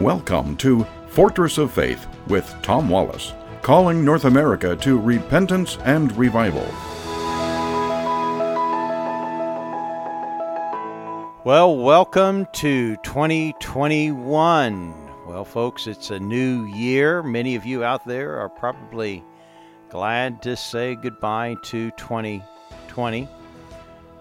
Welcome to Fortress of Faith with Tom Wallace, calling North America to repentance and revival. Well, welcome to 2021. Well, folks, it's a new year. Many of you out there are probably glad to say goodbye to 2020.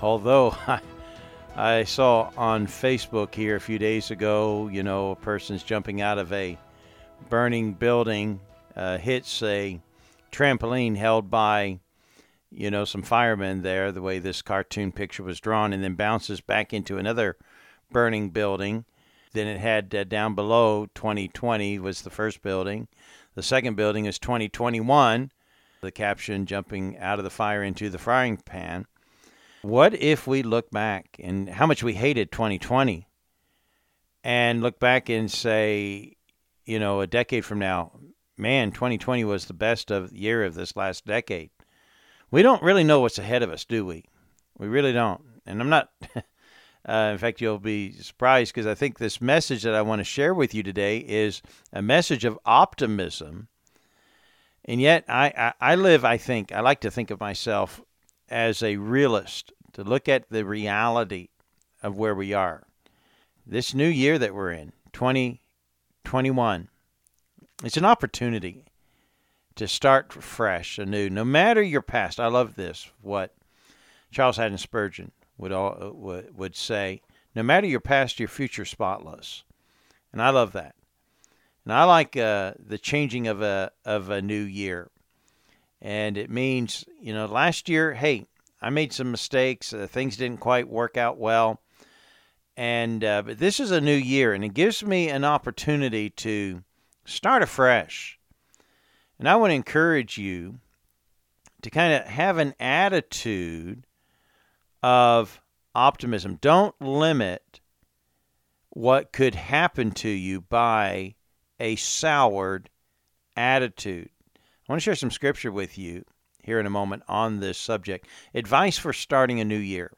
Although I, I saw on Facebook here a few days ago, you know, a person's jumping out of a burning building, uh, hits a trampoline held by, you know, some firemen there, the way this cartoon picture was drawn, and then bounces back into another burning building. Then it had uh, down below 2020 was the first building. The second building is 2021. The caption jumping out of the fire into the frying pan. What if we look back and how much we hated 2020 and look back and say, you know, a decade from now, man, 2020 was the best of year of this last decade. We don't really know what's ahead of us, do we? We really don't. And I'm not uh, in fact, you'll be surprised because I think this message that I want to share with you today is a message of optimism. And yet, I, I, I live, I think, I like to think of myself as a realist, to look at the reality of where we are. This new year that we're in, 2021, it's an opportunity to start fresh, anew, no matter your past. I love this, what Charles Haddon Spurgeon would, all, would, would say, no matter your past, your future spotless. And I love that. And I like uh, the changing of a, of a new year. And it means, you know, last year, hey, I made some mistakes. Uh, things didn't quite work out well. And uh, but this is a new year, and it gives me an opportunity to start afresh. And I want to encourage you to kind of have an attitude of optimism. Don't limit what could happen to you by a soured attitude. I want to share some scripture with you here in a moment on this subject. Advice for starting a new year.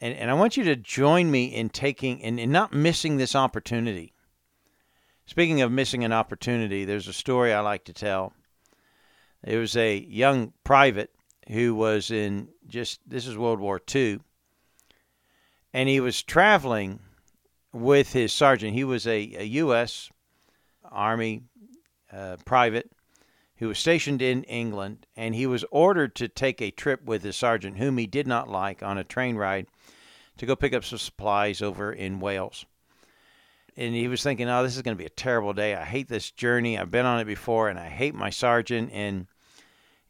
And, and I want you to join me in taking and, and not missing this opportunity. Speaking of missing an opportunity, there's a story I like to tell. There was a young private who was in just this is World War II, and he was traveling with his sergeant. He was a, a U.S. Army uh, private who was stationed in England, and he was ordered to take a trip with his sergeant, whom he did not like, on a train ride to go pick up some supplies over in Wales. And he was thinking, oh, this is going to be a terrible day. I hate this journey. I've been on it before, and I hate my sergeant. And,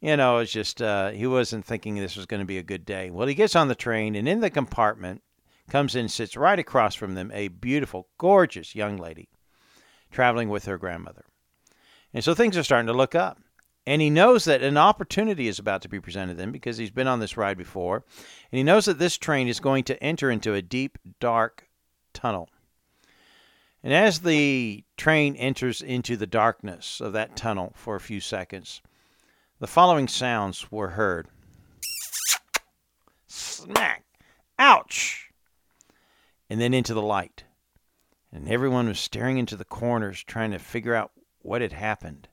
you know, it's just, uh, he wasn't thinking this was going to be a good day. Well, he gets on the train, and in the compartment, comes in sits right across from them a beautiful, gorgeous young lady traveling with her grandmother. And so things are starting to look up. And he knows that an opportunity is about to be presented to him because he's been on this ride before. And he knows that this train is going to enter into a deep, dark tunnel. And as the train enters into the darkness of that tunnel for a few seconds, the following sounds were heard smack, ouch, and then into the light. And everyone was staring into the corners trying to figure out what had happened.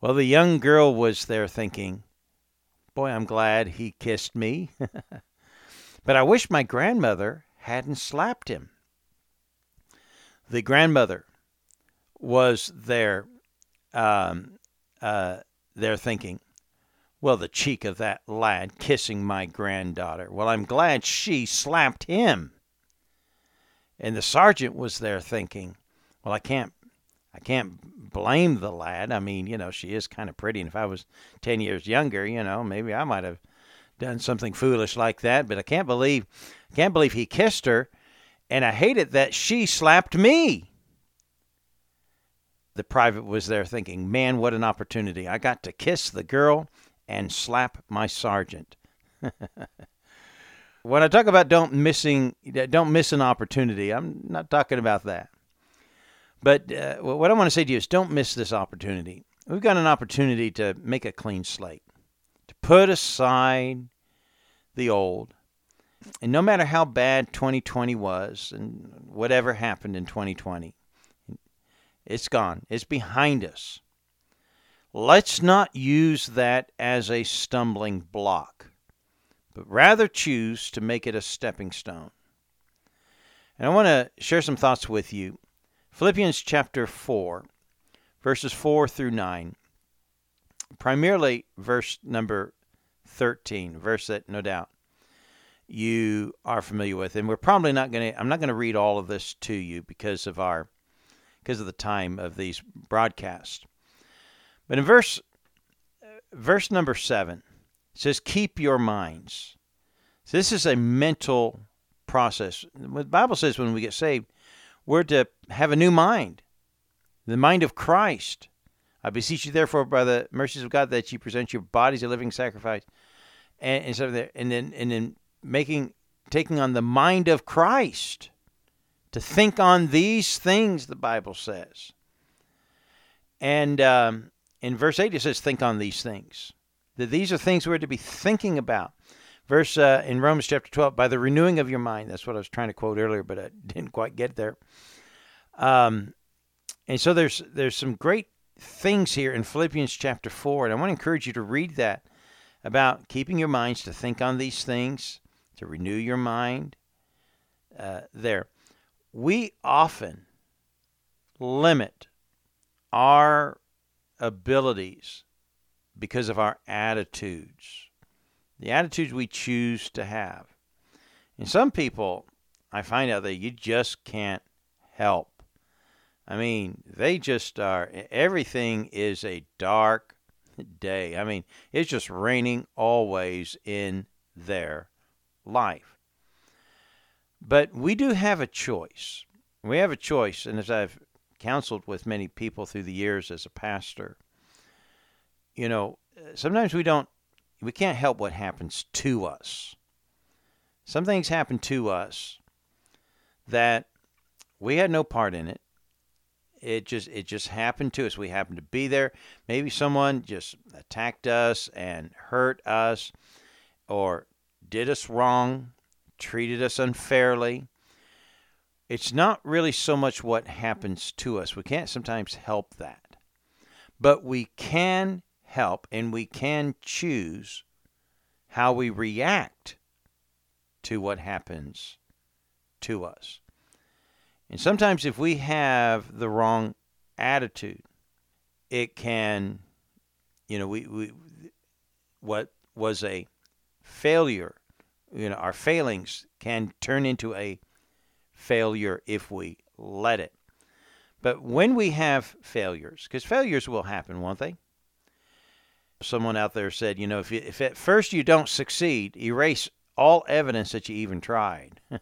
Well, the young girl was there thinking, Boy, I'm glad he kissed me. but I wish my grandmother hadn't slapped him. The grandmother was there, um, uh, there thinking, well, the cheek of that lad kissing my granddaughter. Well, I'm glad she slapped him. And the sergeant was there thinking, well, I can't I can't blame the lad. I mean, you know, she is kind of pretty, and if I was ten years younger, you know, maybe I might have done something foolish like that. But I can't believe, I can't believe he kissed her, and I hate it that she slapped me. The private was there thinking, man, what an opportunity! I got to kiss the girl and slap my sergeant. when I talk about don't missing, don't miss an opportunity, I'm not talking about that. But uh, what I want to say to you is don't miss this opportunity. We've got an opportunity to make a clean slate, to put aside the old, and no matter how bad 2020 was and whatever happened in 2020, it's gone. It's behind us. Let's not use that as a stumbling block, but rather choose to make it a stepping stone. And I want to share some thoughts with you. Philippians chapter 4, verses 4 through 9, primarily verse number 13, verse that no doubt you are familiar with. And we're probably not going to, I'm not going to read all of this to you because of our, because of the time of these broadcasts. But in verse, verse number seven, it says, keep your minds. So this is a mental process. The Bible says when we get saved, we're to have a new mind, the mind of Christ. I beseech you, therefore, by the mercies of God, that you present your bodies a living sacrifice, and, and so there, and then and then making taking on the mind of Christ to think on these things. The Bible says, and um, in verse eight it says, "Think on these things." That these are things we're to be thinking about. Verse uh, in Romans chapter twelve, by the renewing of your mind. That's what I was trying to quote earlier, but I didn't quite get there. Um, and so there's there's some great things here in Philippians chapter 4, and I want to encourage you to read that about keeping your minds to think on these things, to renew your mind. Uh, there. We often limit our abilities because of our attitudes, the attitudes we choose to have. And some people, I find out that you just can't help. I mean, they just are, everything is a dark day. I mean, it's just raining always in their life. But we do have a choice. We have a choice, and as I've counseled with many people through the years as a pastor, you know, sometimes we don't, we can't help what happens to us. Some things happen to us that we had no part in it. It just it just happened to us. We happened to be there. Maybe someone just attacked us and hurt us or did us wrong, treated us unfairly. It's not really so much what happens to us. We can't sometimes help that. But we can help and we can choose how we react to what happens to us. And sometimes if we have the wrong attitude, it can, you know, we, we what was a failure, you know, our failings can turn into a failure if we let it. But when we have failures, because failures will happen, won't they? Someone out there said, you know, if, you, if at first you don't succeed, erase all evidence that you even tried.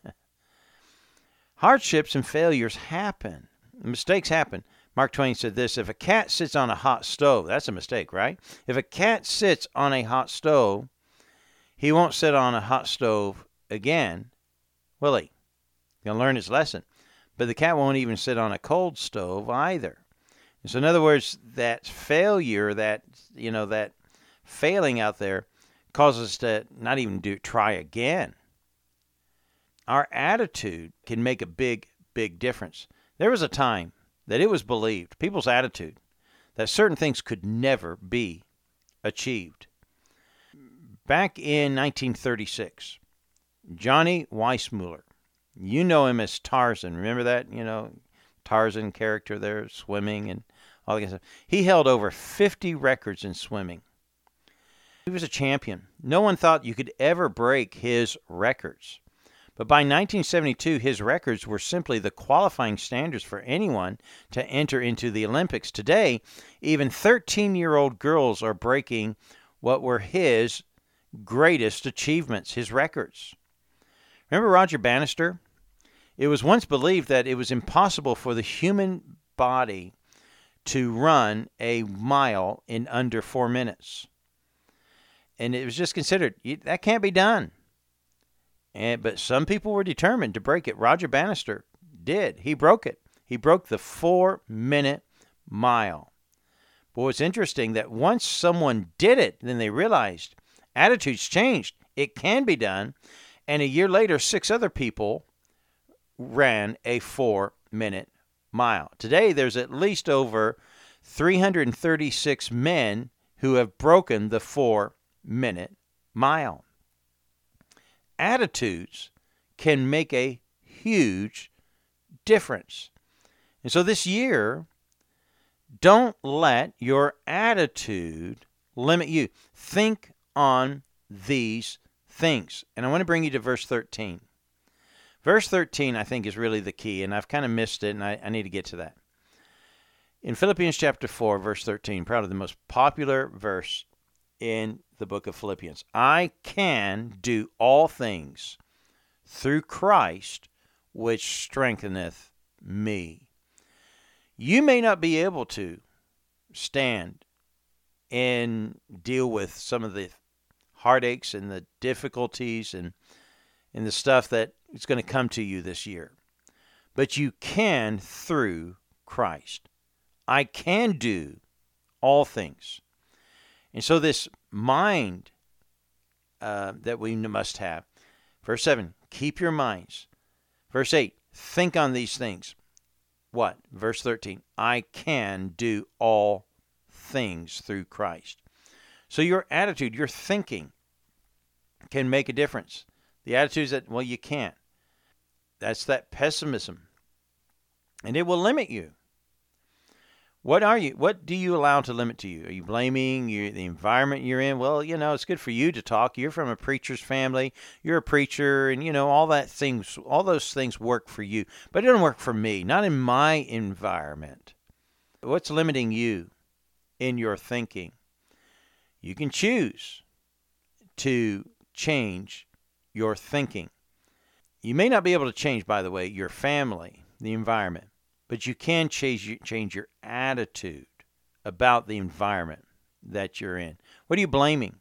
Hardships and failures happen. Mistakes happen. Mark Twain said this if a cat sits on a hot stove, that's a mistake, right? If a cat sits on a hot stove, he won't sit on a hot stove again, will he? He'll learn his lesson. But the cat won't even sit on a cold stove either. So in other words, that failure, that you know, that failing out there causes us to not even do try again. Our attitude can make a big, big difference. There was a time that it was believed, people's attitude, that certain things could never be achieved. Back in 1936, Johnny Weissmuller, you know him as Tarzan. Remember that? You know, Tarzan character there, swimming and all that stuff. He held over 50 records in swimming. He was a champion. No one thought you could ever break his records. But by 1972, his records were simply the qualifying standards for anyone to enter into the Olympics. Today, even 13 year old girls are breaking what were his greatest achievements, his records. Remember Roger Bannister? It was once believed that it was impossible for the human body to run a mile in under four minutes. And it was just considered that can't be done. And, but some people were determined to break it. Roger Bannister did. He broke it. He broke the four minute mile. But what's interesting that once someone did it, then they realized attitudes changed. It can be done. And a year later, six other people ran a four minute mile. Today, there's at least over 336 men who have broken the four minute mile. Attitudes can make a huge difference. And so this year, don't let your attitude limit you. Think on these things. And I want to bring you to verse 13. Verse 13, I think, is really the key, and I've kind of missed it, and I, I need to get to that. In Philippians chapter 4, verse 13, probably the most popular verse in the book of Philippians. I can do all things through Christ, which strengtheneth me. You may not be able to stand and deal with some of the heartaches and the difficulties and and the stuff that is going to come to you this year. But you can through Christ. I can do all things. And so, this mind uh, that we must have. Verse 7 keep your minds. Verse 8 think on these things. What? Verse 13 I can do all things through Christ. So, your attitude, your thinking can make a difference. The attitude is that, well, you can't. That's that pessimism. And it will limit you. What are you? What do you allow to limit to you? Are you blaming your, the environment you're in? Well, you know, it's good for you to talk. You're from a preacher's family. You're a preacher, and you know all that things. All those things work for you, but it doesn't work for me. Not in my environment. What's limiting you in your thinking? You can choose to change your thinking. You may not be able to change, by the way, your family, the environment but you can change change your attitude about the environment that you're in. What are you blaming?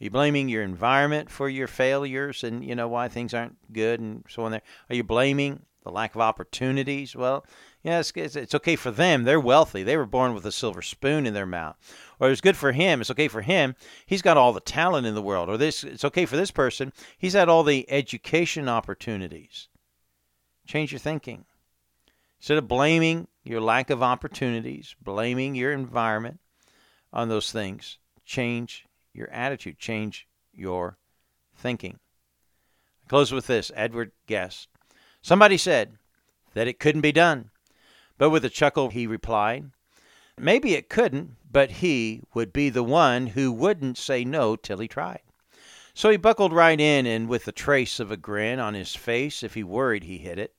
Are you blaming your environment for your failures and you know why things aren't good and so on there? Are you blaming the lack of opportunities? Well, yes, yeah, it's, it's, okay for them. They're wealthy. They were born with a silver spoon in their mouth. Or it's good for him. It's okay for him. He's got all the talent in the world. Or this it's okay for this person. He's had all the education opportunities. Change your thinking. Instead of blaming your lack of opportunities, blaming your environment on those things, change your attitude, change your thinking. I close with this Edward Guest. Somebody said that it couldn't be done, but with a chuckle he replied, Maybe it couldn't, but he would be the one who wouldn't say no till he tried. So he buckled right in, and with a trace of a grin on his face, if he worried he hit it,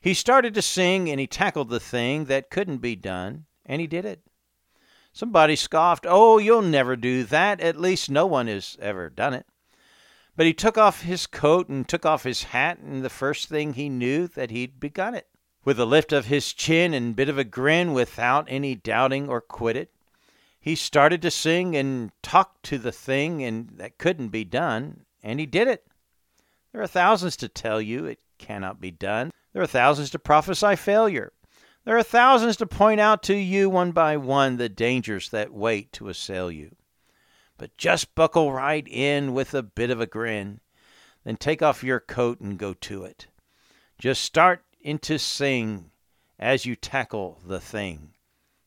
he started to sing and he tackled the thing that couldn't be done, and he did it. Somebody scoffed, Oh, you'll never do that. At least no one has ever done it. But he took off his coat and took off his hat, and the first thing he knew that he'd begun it. With a lift of his chin and bit of a grin, without any doubting or quit it, he started to sing and talk to the thing and that couldn't be done, and he did it. There are thousands to tell you it cannot be done. There are thousands to prophesy failure. There are thousands to point out to you one by one the dangers that wait to assail you. But just buckle right in with a bit of a grin. Then take off your coat and go to it. Just start into sing as you tackle the thing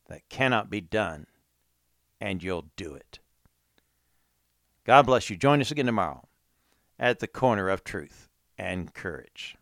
that cannot be done, and you'll do it. God bless you. Join us again tomorrow at the corner of truth and courage.